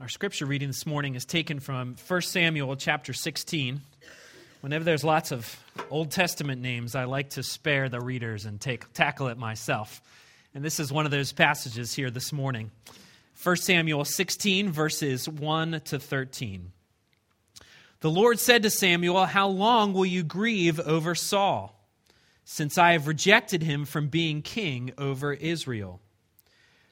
Our scripture reading this morning is taken from 1 Samuel chapter 16. Whenever there's lots of Old Testament names, I like to spare the readers and take, tackle it myself. And this is one of those passages here this morning. 1 Samuel 16, verses 1 to 13. The Lord said to Samuel, How long will you grieve over Saul, since I have rejected him from being king over Israel?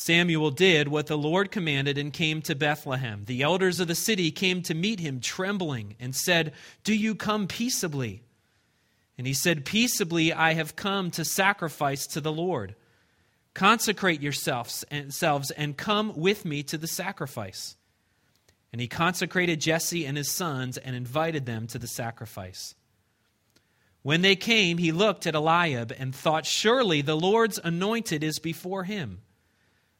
Samuel did what the Lord commanded and came to Bethlehem. The elders of the city came to meet him, trembling, and said, Do you come peaceably? And he said, Peaceably I have come to sacrifice to the Lord. Consecrate yourselves and come with me to the sacrifice. And he consecrated Jesse and his sons and invited them to the sacrifice. When they came, he looked at Eliab and thought, Surely the Lord's anointed is before him.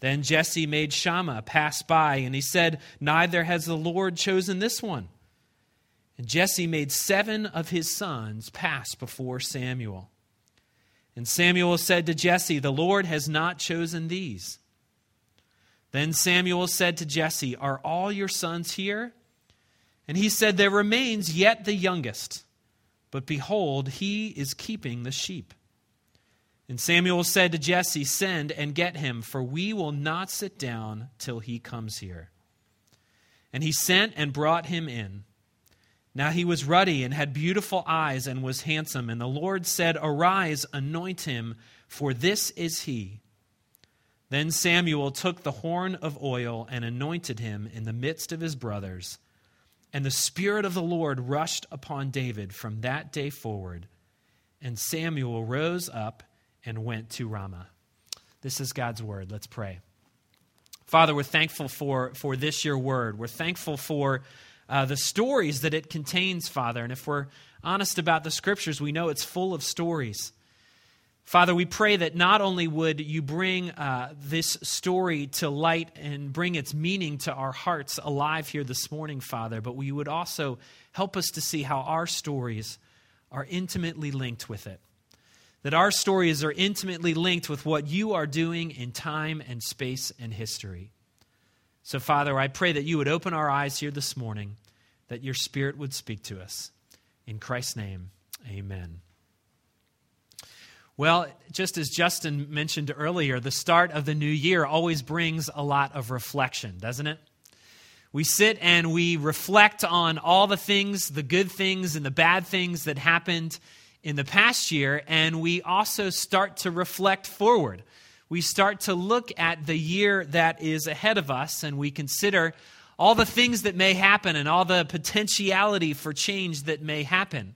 Then Jesse made Shammah pass by, and he said, Neither has the Lord chosen this one. And Jesse made seven of his sons pass before Samuel. And Samuel said to Jesse, The Lord has not chosen these. Then Samuel said to Jesse, Are all your sons here? And he said, There remains yet the youngest, but behold, he is keeping the sheep. And Samuel said to Jesse, Send and get him, for we will not sit down till he comes here. And he sent and brought him in. Now he was ruddy and had beautiful eyes and was handsome. And the Lord said, Arise, anoint him, for this is he. Then Samuel took the horn of oil and anointed him in the midst of his brothers. And the Spirit of the Lord rushed upon David from that day forward. And Samuel rose up and went to Ramah. This is God's word. Let's pray. Father, we're thankful for, for this, your word. We're thankful for uh, the stories that it contains, Father. And if we're honest about the scriptures, we know it's full of stories. Father, we pray that not only would you bring uh, this story to light and bring its meaning to our hearts alive here this morning, Father, but we would also help us to see how our stories are intimately linked with it that our stories are intimately linked with what you are doing in time and space and history. So, Father, I pray that you would open our eyes here this morning, that your Spirit would speak to us. In Christ's name, amen. Well, just as Justin mentioned earlier, the start of the new year always brings a lot of reflection, doesn't it? We sit and we reflect on all the things, the good things and the bad things that happened in the past year, and we also start to reflect forward. We start to look at the year that is ahead of us, and we consider all the things that may happen and all the potentiality for change that may happen.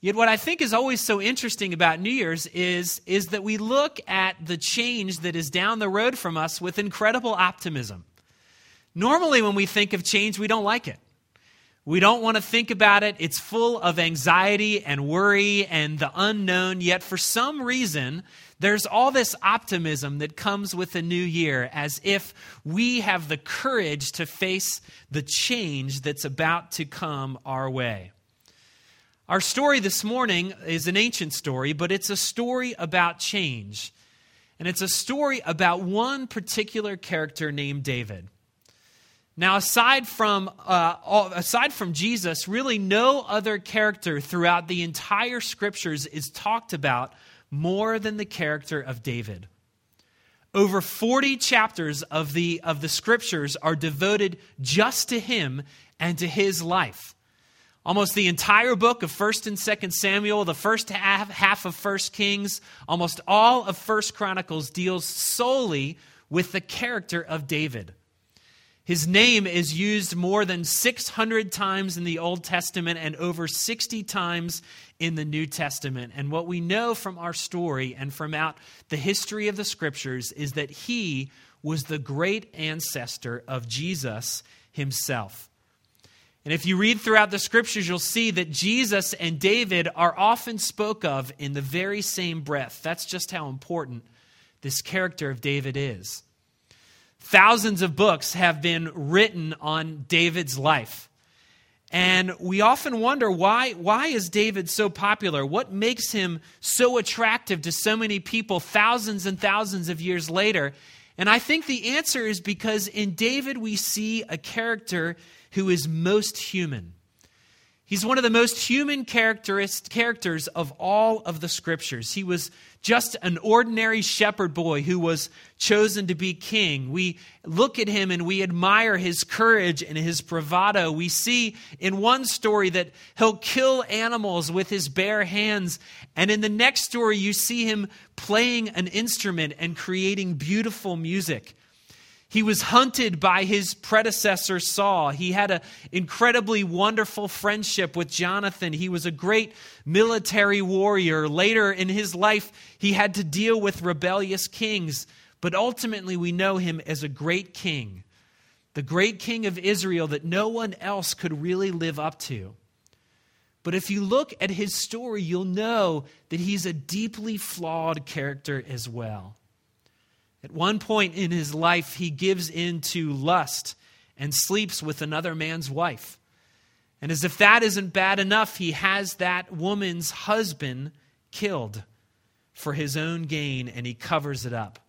Yet, what I think is always so interesting about New Year's is, is that we look at the change that is down the road from us with incredible optimism. Normally, when we think of change, we don't like it. We don't want to think about it. It's full of anxiety and worry and the unknown. Yet, for some reason, there's all this optimism that comes with the new year as if we have the courage to face the change that's about to come our way. Our story this morning is an ancient story, but it's a story about change. And it's a story about one particular character named David. Now, aside from, uh, aside from Jesus, really no other character throughout the entire scriptures is talked about more than the character of David. Over 40 chapters of the, of the scriptures are devoted just to him and to his life. Almost the entire book of 1st and 2nd Samuel, the first half, half of 1st Kings, almost all of 1st Chronicles deals solely with the character of David. His name is used more than 600 times in the Old Testament and over 60 times in the New Testament. And what we know from our story and from out the history of the scriptures is that he was the great ancestor of Jesus himself. And if you read throughout the scriptures, you'll see that Jesus and David are often spoke of in the very same breath. That's just how important this character of David is. Thousands of books have been written on David's life. And we often wonder why, why is David so popular? What makes him so attractive to so many people thousands and thousands of years later? And I think the answer is because in David we see a character who is most human. He's one of the most human characters of all of the scriptures. He was just an ordinary shepherd boy who was chosen to be king. We look at him and we admire his courage and his bravado. We see in one story that he'll kill animals with his bare hands. And in the next story, you see him playing an instrument and creating beautiful music. He was hunted by his predecessor Saul. He had an incredibly wonderful friendship with Jonathan. He was a great military warrior. Later in his life, he had to deal with rebellious kings, but ultimately we know him as a great king, the great king of Israel that no one else could really live up to. But if you look at his story, you'll know that he's a deeply flawed character as well. At one point in his life, he gives in to lust and sleeps with another man's wife. And as if that isn't bad enough, he has that woman's husband killed for his own gain and he covers it up.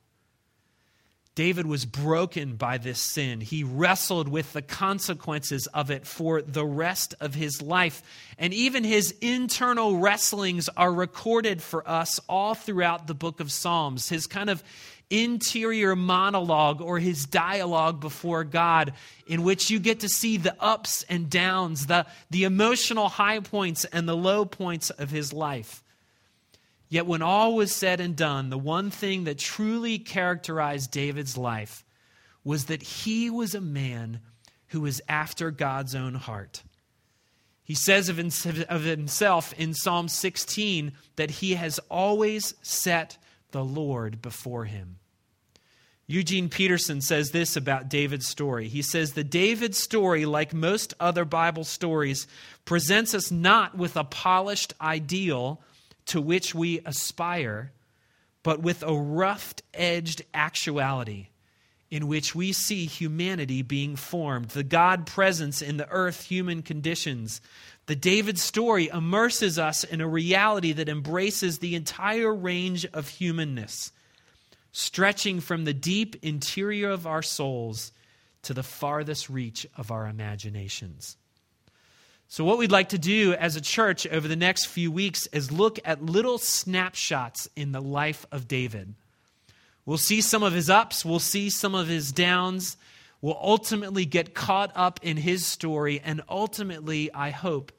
David was broken by this sin. He wrestled with the consequences of it for the rest of his life. And even his internal wrestlings are recorded for us all throughout the book of Psalms. His kind of interior monologue or his dialogue before God, in which you get to see the ups and downs, the, the emotional high points and the low points of his life. Yet, when all was said and done, the one thing that truly characterized David's life was that he was a man who was after God's own heart. He says of himself in Psalm 16 that he has always set the Lord before him. Eugene Peterson says this about David's story. He says, The David story, like most other Bible stories, presents us not with a polished ideal to which we aspire, but with a rough edged actuality in which we see humanity being formed, the God presence in the earth, human conditions. The David story immerses us in a reality that embraces the entire range of humanness, stretching from the deep interior of our souls to the farthest reach of our imaginations. So, what we'd like to do as a church over the next few weeks is look at little snapshots in the life of David. We'll see some of his ups, we'll see some of his downs. We'll ultimately get caught up in his story, and ultimately, I hope,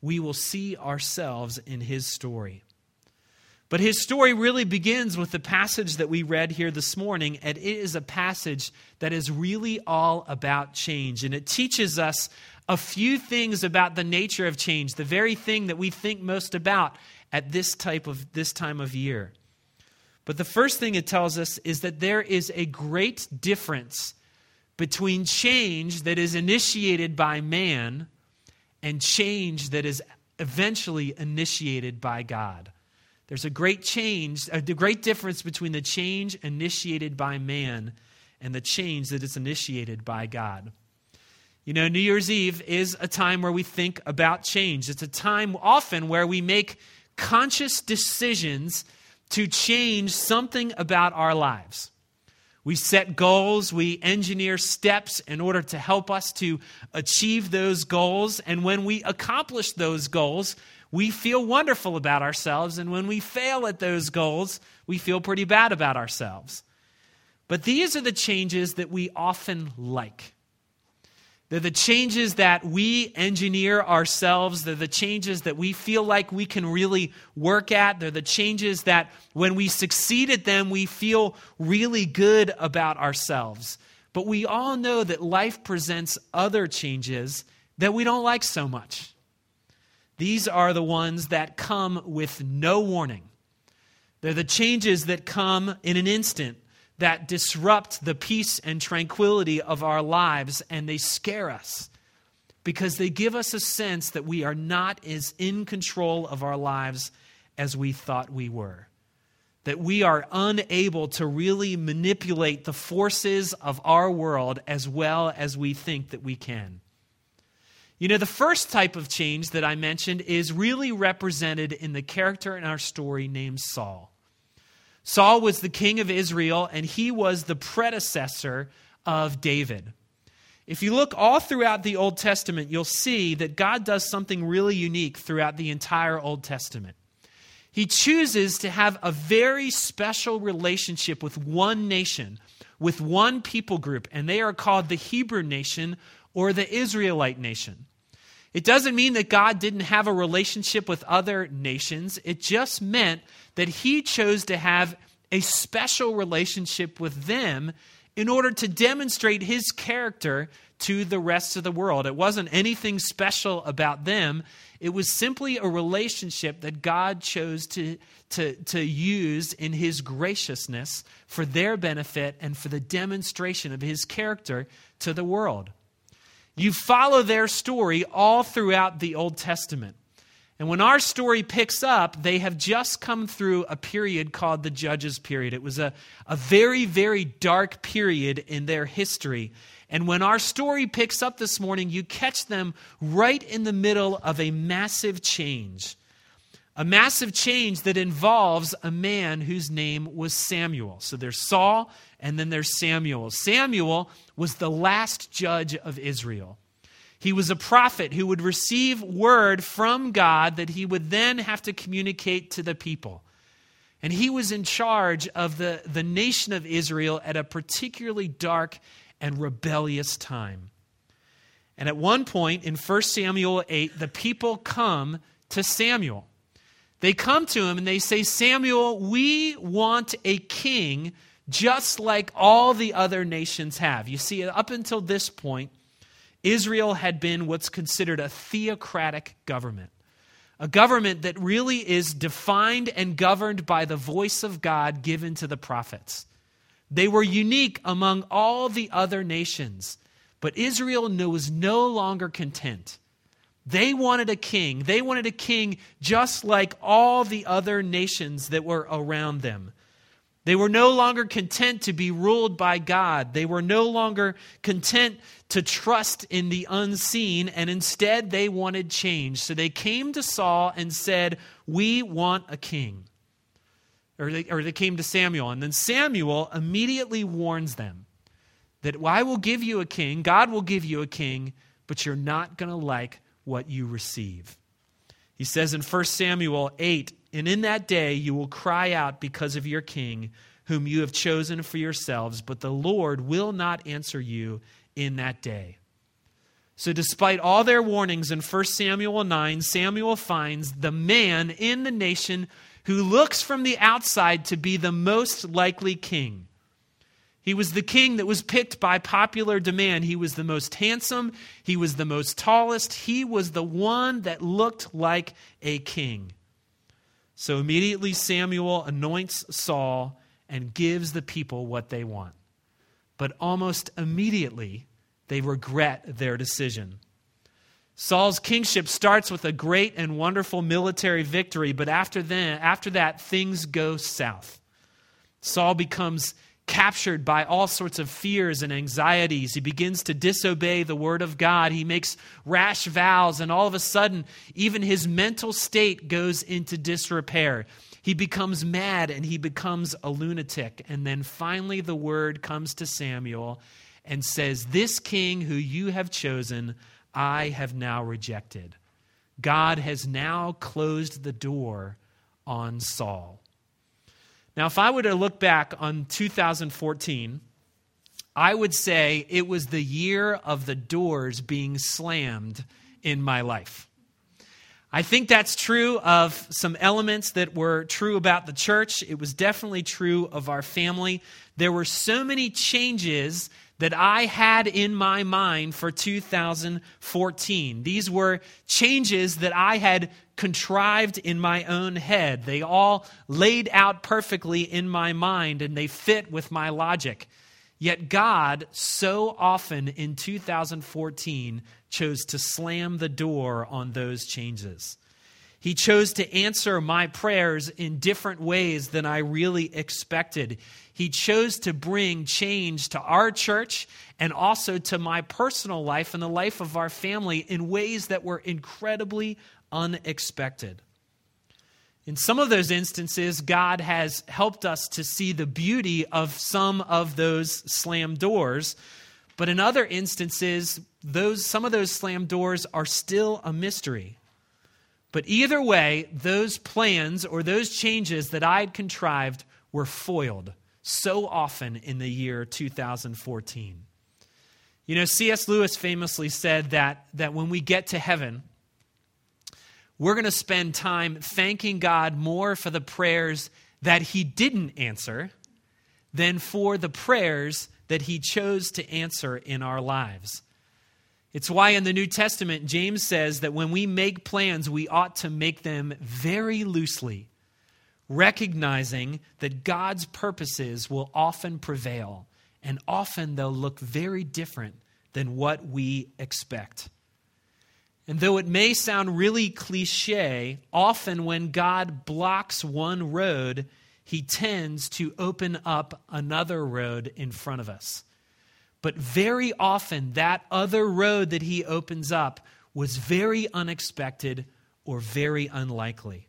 we will see ourselves in his story. But his story really begins with the passage that we read here this morning, and it is a passage that is really all about change. And it teaches us a few things about the nature of change, the very thing that we think most about at this type of this time of year. But the first thing it tells us is that there is a great difference between change that is initiated by man and change that is eventually initiated by God. There's a great change, uh, a great difference between the change initiated by man and the change that is initiated by God. You know, New Year's Eve is a time where we think about change. It's a time often where we make conscious decisions to change something about our lives. We set goals, we engineer steps in order to help us to achieve those goals. And when we accomplish those goals, we feel wonderful about ourselves. And when we fail at those goals, we feel pretty bad about ourselves. But these are the changes that we often like. They're the changes that we engineer ourselves. They're the changes that we feel like we can really work at. They're the changes that when we succeed at them, we feel really good about ourselves. But we all know that life presents other changes that we don't like so much. These are the ones that come with no warning. They're the changes that come in an instant that disrupt the peace and tranquility of our lives, and they scare us because they give us a sense that we are not as in control of our lives as we thought we were. That we are unable to really manipulate the forces of our world as well as we think that we can. You know, the first type of change that I mentioned is really represented in the character in our story named Saul. Saul was the king of Israel, and he was the predecessor of David. If you look all throughout the Old Testament, you'll see that God does something really unique throughout the entire Old Testament. He chooses to have a very special relationship with one nation, with one people group, and they are called the Hebrew nation or the Israelite nation. It doesn't mean that God didn't have a relationship with other nations. It just meant that he chose to have a special relationship with them in order to demonstrate his character to the rest of the world. It wasn't anything special about them, it was simply a relationship that God chose to, to, to use in his graciousness for their benefit and for the demonstration of his character to the world. You follow their story all throughout the Old Testament. And when our story picks up, they have just come through a period called the Judges period. It was a, a very, very dark period in their history. And when our story picks up this morning, you catch them right in the middle of a massive change. A massive change that involves a man whose name was Samuel. So there's Saul, and then there's Samuel. Samuel was the last judge of Israel. He was a prophet who would receive word from God that he would then have to communicate to the people. And he was in charge of the, the nation of Israel at a particularly dark and rebellious time. And at one point in 1 Samuel 8, the people come to Samuel. They come to him and they say, Samuel, we want a king just like all the other nations have. You see, up until this point, Israel had been what's considered a theocratic government, a government that really is defined and governed by the voice of God given to the prophets. They were unique among all the other nations, but Israel was no longer content. They wanted a king. They wanted a king just like all the other nations that were around them. They were no longer content to be ruled by God. They were no longer content to trust in the unseen, and instead they wanted change. So they came to Saul and said, We want a king. Or they, or they came to Samuel, and then Samuel immediately warns them that I will give you a king, God will give you a king, but you're not going to like what you receive. He says in 1 Samuel 8, and in that day you will cry out because of your king, whom you have chosen for yourselves, but the Lord will not answer you in that day. So, despite all their warnings in 1 Samuel 9, Samuel finds the man in the nation who looks from the outside to be the most likely king. He was the king that was picked by popular demand. He was the most handsome. He was the most tallest. He was the one that looked like a king. So immediately Samuel anoints Saul and gives the people what they want. But almost immediately, they regret their decision. Saul's kingship starts with a great and wonderful military victory, but after, then, after that, things go south. Saul becomes captured by all sorts of fears and anxieties. He begins to disobey the word of God. He makes rash vows, and all of a sudden, even his mental state goes into disrepair. He becomes mad and he becomes a lunatic. And then finally, the word comes to Samuel and says, This king who you have chosen, I have now rejected. God has now closed the door on Saul. Now, if I were to look back on 2014, I would say it was the year of the doors being slammed in my life. I think that's true of some elements that were true about the church. It was definitely true of our family. There were so many changes that I had in my mind for 2014. These were changes that I had contrived in my own head. They all laid out perfectly in my mind and they fit with my logic. Yet God, so often in 2014, chose to slam the door on those changes. He chose to answer my prayers in different ways than I really expected. He chose to bring change to our church and also to my personal life and the life of our family in ways that were incredibly unexpected. In some of those instances, God has helped us to see the beauty of some of those slam doors. But in other instances, those, some of those slam doors are still a mystery. But either way, those plans or those changes that I had contrived were foiled so often in the year 2014. You know, C.S. Lewis famously said that, that when we get to heaven, we're going to spend time thanking God more for the prayers that He didn't answer than for the prayers that He chose to answer in our lives. It's why in the New Testament, James says that when we make plans, we ought to make them very loosely, recognizing that God's purposes will often prevail, and often they'll look very different than what we expect. And though it may sound really cliche, often when God blocks one road, he tends to open up another road in front of us. But very often, that other road that he opens up was very unexpected or very unlikely.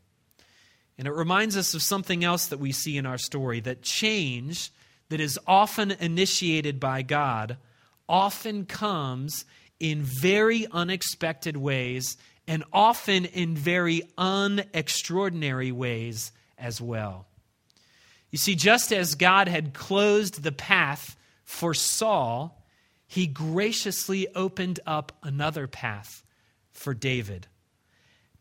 And it reminds us of something else that we see in our story that change that is often initiated by God often comes in very unexpected ways and often in very unextraordinary ways as well. You see, just as God had closed the path for Saul, he graciously opened up another path for David.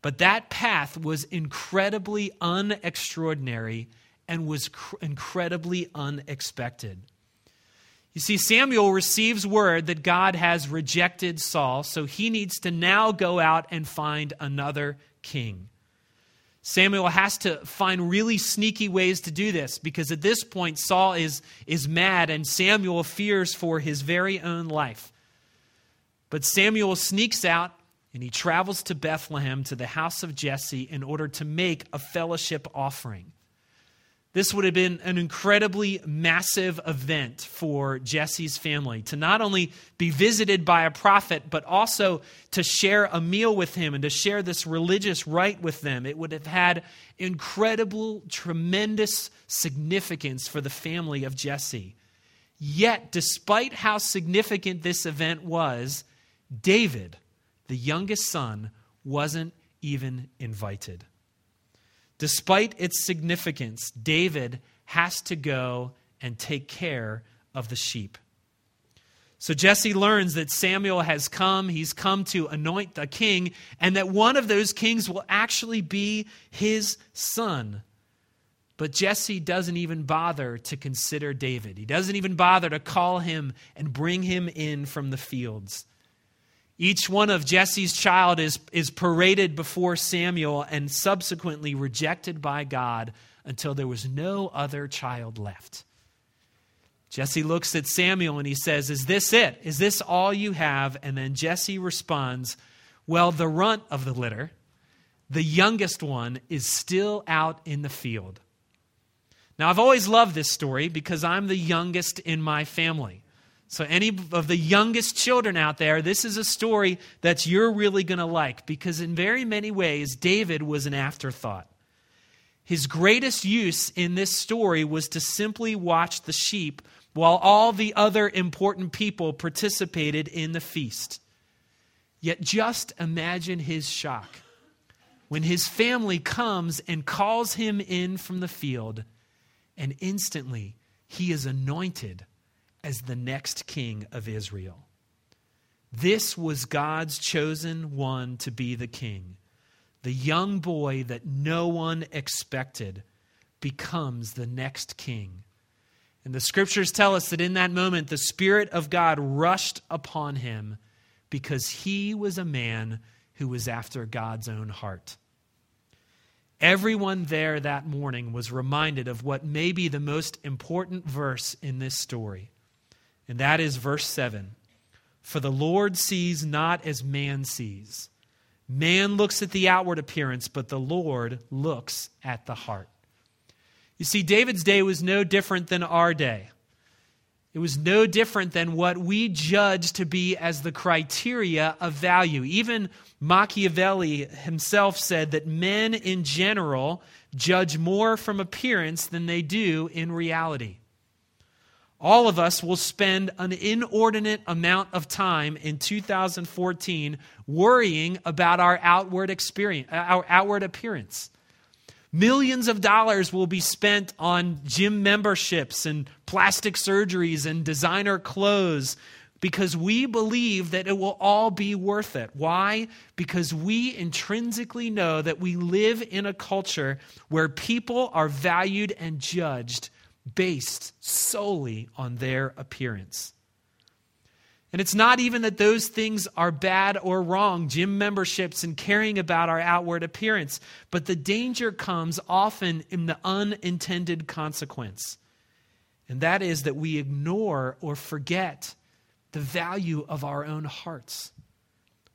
But that path was incredibly unextraordinary and was cr- incredibly unexpected. You see, Samuel receives word that God has rejected Saul, so he needs to now go out and find another king. Samuel has to find really sneaky ways to do this because at this point, Saul is, is mad and Samuel fears for his very own life. But Samuel sneaks out and he travels to Bethlehem to the house of Jesse in order to make a fellowship offering. This would have been an incredibly massive event for Jesse's family to not only be visited by a prophet, but also to share a meal with him and to share this religious rite with them. It would have had incredible, tremendous significance for the family of Jesse. Yet, despite how significant this event was, David, the youngest son, wasn't even invited. Despite its significance, David has to go and take care of the sheep. So Jesse learns that Samuel has come. He's come to anoint the king, and that one of those kings will actually be his son. But Jesse doesn't even bother to consider David. He doesn't even bother to call him and bring him in from the fields. Each one of Jesse's child is, is paraded before Samuel and subsequently rejected by God until there was no other child left. Jesse looks at Samuel and he says, Is this it? Is this all you have? And then Jesse responds, Well, the runt of the litter, the youngest one, is still out in the field. Now, I've always loved this story because I'm the youngest in my family. So, any of the youngest children out there, this is a story that you're really going to like because, in very many ways, David was an afterthought. His greatest use in this story was to simply watch the sheep while all the other important people participated in the feast. Yet, just imagine his shock when his family comes and calls him in from the field, and instantly he is anointed as the next king of Israel. This was God's chosen one to be the king. The young boy that no one expected becomes the next king. And the scriptures tell us that in that moment, the Spirit of God rushed upon him because he was a man who was after God's own heart. Everyone there that morning was reminded of what may be the most important verse in this story, and that is verse 7 For the Lord sees not as man sees. Man looks at the outward appearance, but the Lord looks at the heart. You see, David's day was no different than our day. It was no different than what we judge to be as the criteria of value. Even Machiavelli himself said that men in general judge more from appearance than they do in reality. All of us will spend an inordinate amount of time in 2014 worrying about our outward experience, uh, our outward appearance. Millions of dollars will be spent on gym memberships and plastic surgeries and designer clothes because we believe that it will all be worth it. Why? Because we intrinsically know that we live in a culture where people are valued and judged based solely on their appearance. And it's not even that those things are bad or wrong, gym memberships and caring about our outward appearance, but the danger comes often in the unintended consequence. And that is that we ignore or forget the value of our own hearts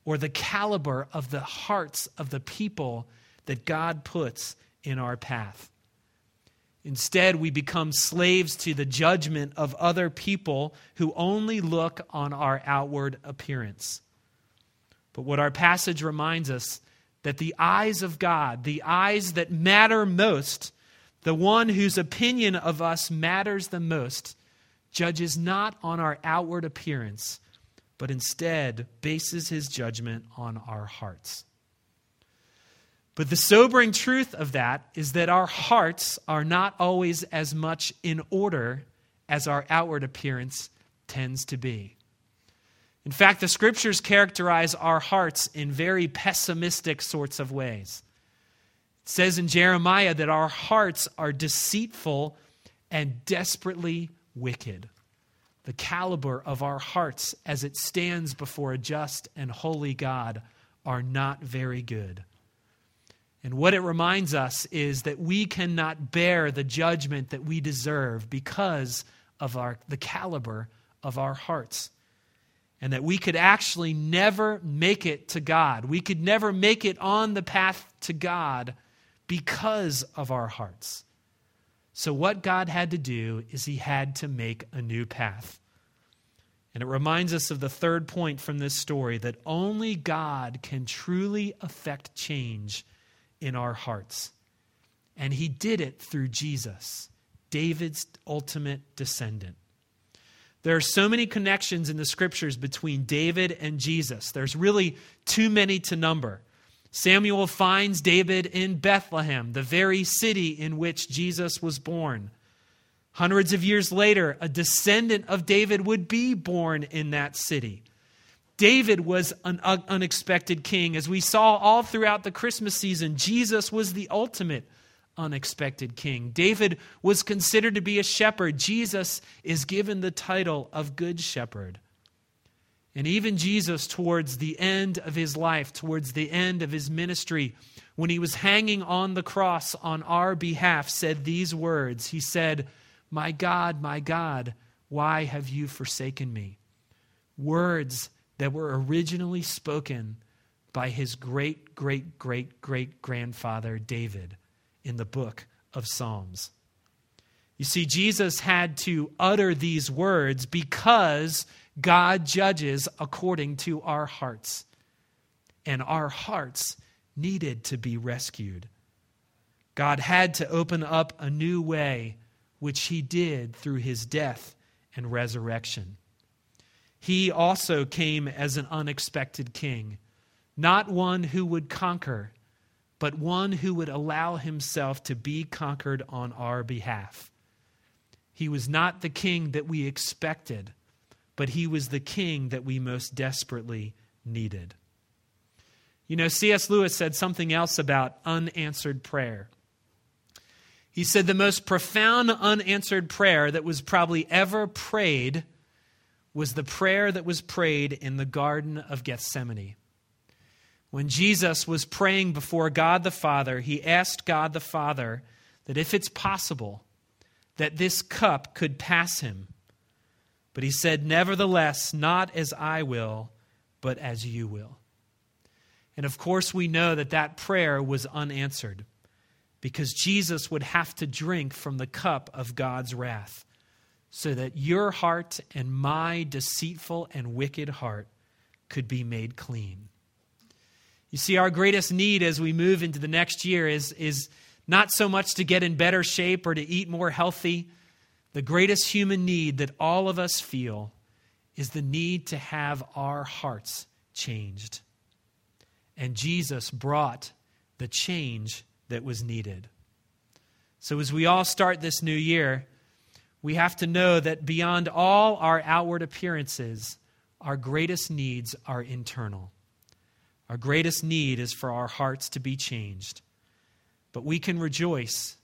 or the caliber of the hearts of the people that God puts in our path. Instead, we become slaves to the judgment of other people who only look on our outward appearance. But what our passage reminds us that the eyes of God, the eyes that matter most, the one whose opinion of us matters the most, judges not on our outward appearance, but instead bases his judgment on our hearts. But the sobering truth of that is that our hearts are not always as much in order as our outward appearance tends to be. In fact, the scriptures characterize our hearts in very pessimistic sorts of ways. It says in Jeremiah that our hearts are deceitful and desperately wicked. The caliber of our hearts as it stands before a just and holy God are not very good. And what it reminds us is that we cannot bear the judgment that we deserve because of our, the caliber of our hearts. And that we could actually never make it to God. We could never make it on the path to God because of our hearts. So, what God had to do is He had to make a new path. And it reminds us of the third point from this story that only God can truly affect change in our hearts. And he did it through Jesus, David's ultimate descendant. There are so many connections in the scriptures between David and Jesus. There's really too many to number. Samuel finds David in Bethlehem, the very city in which Jesus was born. Hundreds of years later, a descendant of David would be born in that city. David was an unexpected king. As we saw all throughout the Christmas season, Jesus was the ultimate unexpected king. David was considered to be a shepherd. Jesus is given the title of Good Shepherd. And even Jesus, towards the end of his life, towards the end of his ministry, when he was hanging on the cross on our behalf, said these words He said, My God, my God, why have you forsaken me? Words that were originally spoken by his great, great, great, great grandfather David in the book of Psalms. You see, Jesus had to utter these words because God judges according to our hearts. And our hearts needed to be rescued. God had to open up a new way, which he did through his death and resurrection he also came as an unexpected king, not one who would conquer, but one who would allow himself to be conquered on our behalf. He was not the king that we expected, but he was the king that we most desperately needed. You know, C.S. Lewis said something else about unanswered prayer. He said the most profound unanswered prayer that was probably ever prayed was the prayer that was prayed in the Garden of Gethsemane. When Jesus was praying before God the Father, he asked God the Father that if it's possible, that this cup could pass him. But he said, Nevertheless, not as I will, but as you will. And of course, we know that that prayer was unanswered because Jesus would have to drink from the cup of God's wrath so that your heart and my deceitful and wicked heart could be made clean. You see, our greatest need as we move into the next year is, is not so much to get in better shape or to eat more healthy. The greatest human need that all of us feel is the need to have our hearts changed. And Jesus brought the change that was needed. So, as we all start this new year, we have to know that beyond all our outward appearances, our greatest needs are internal. Our greatest need is for our hearts to be changed. But we can rejoice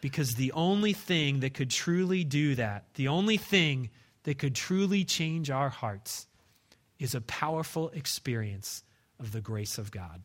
because the only thing that could truly do that, the only thing that could truly change our hearts, is a powerful experience of the grace of God.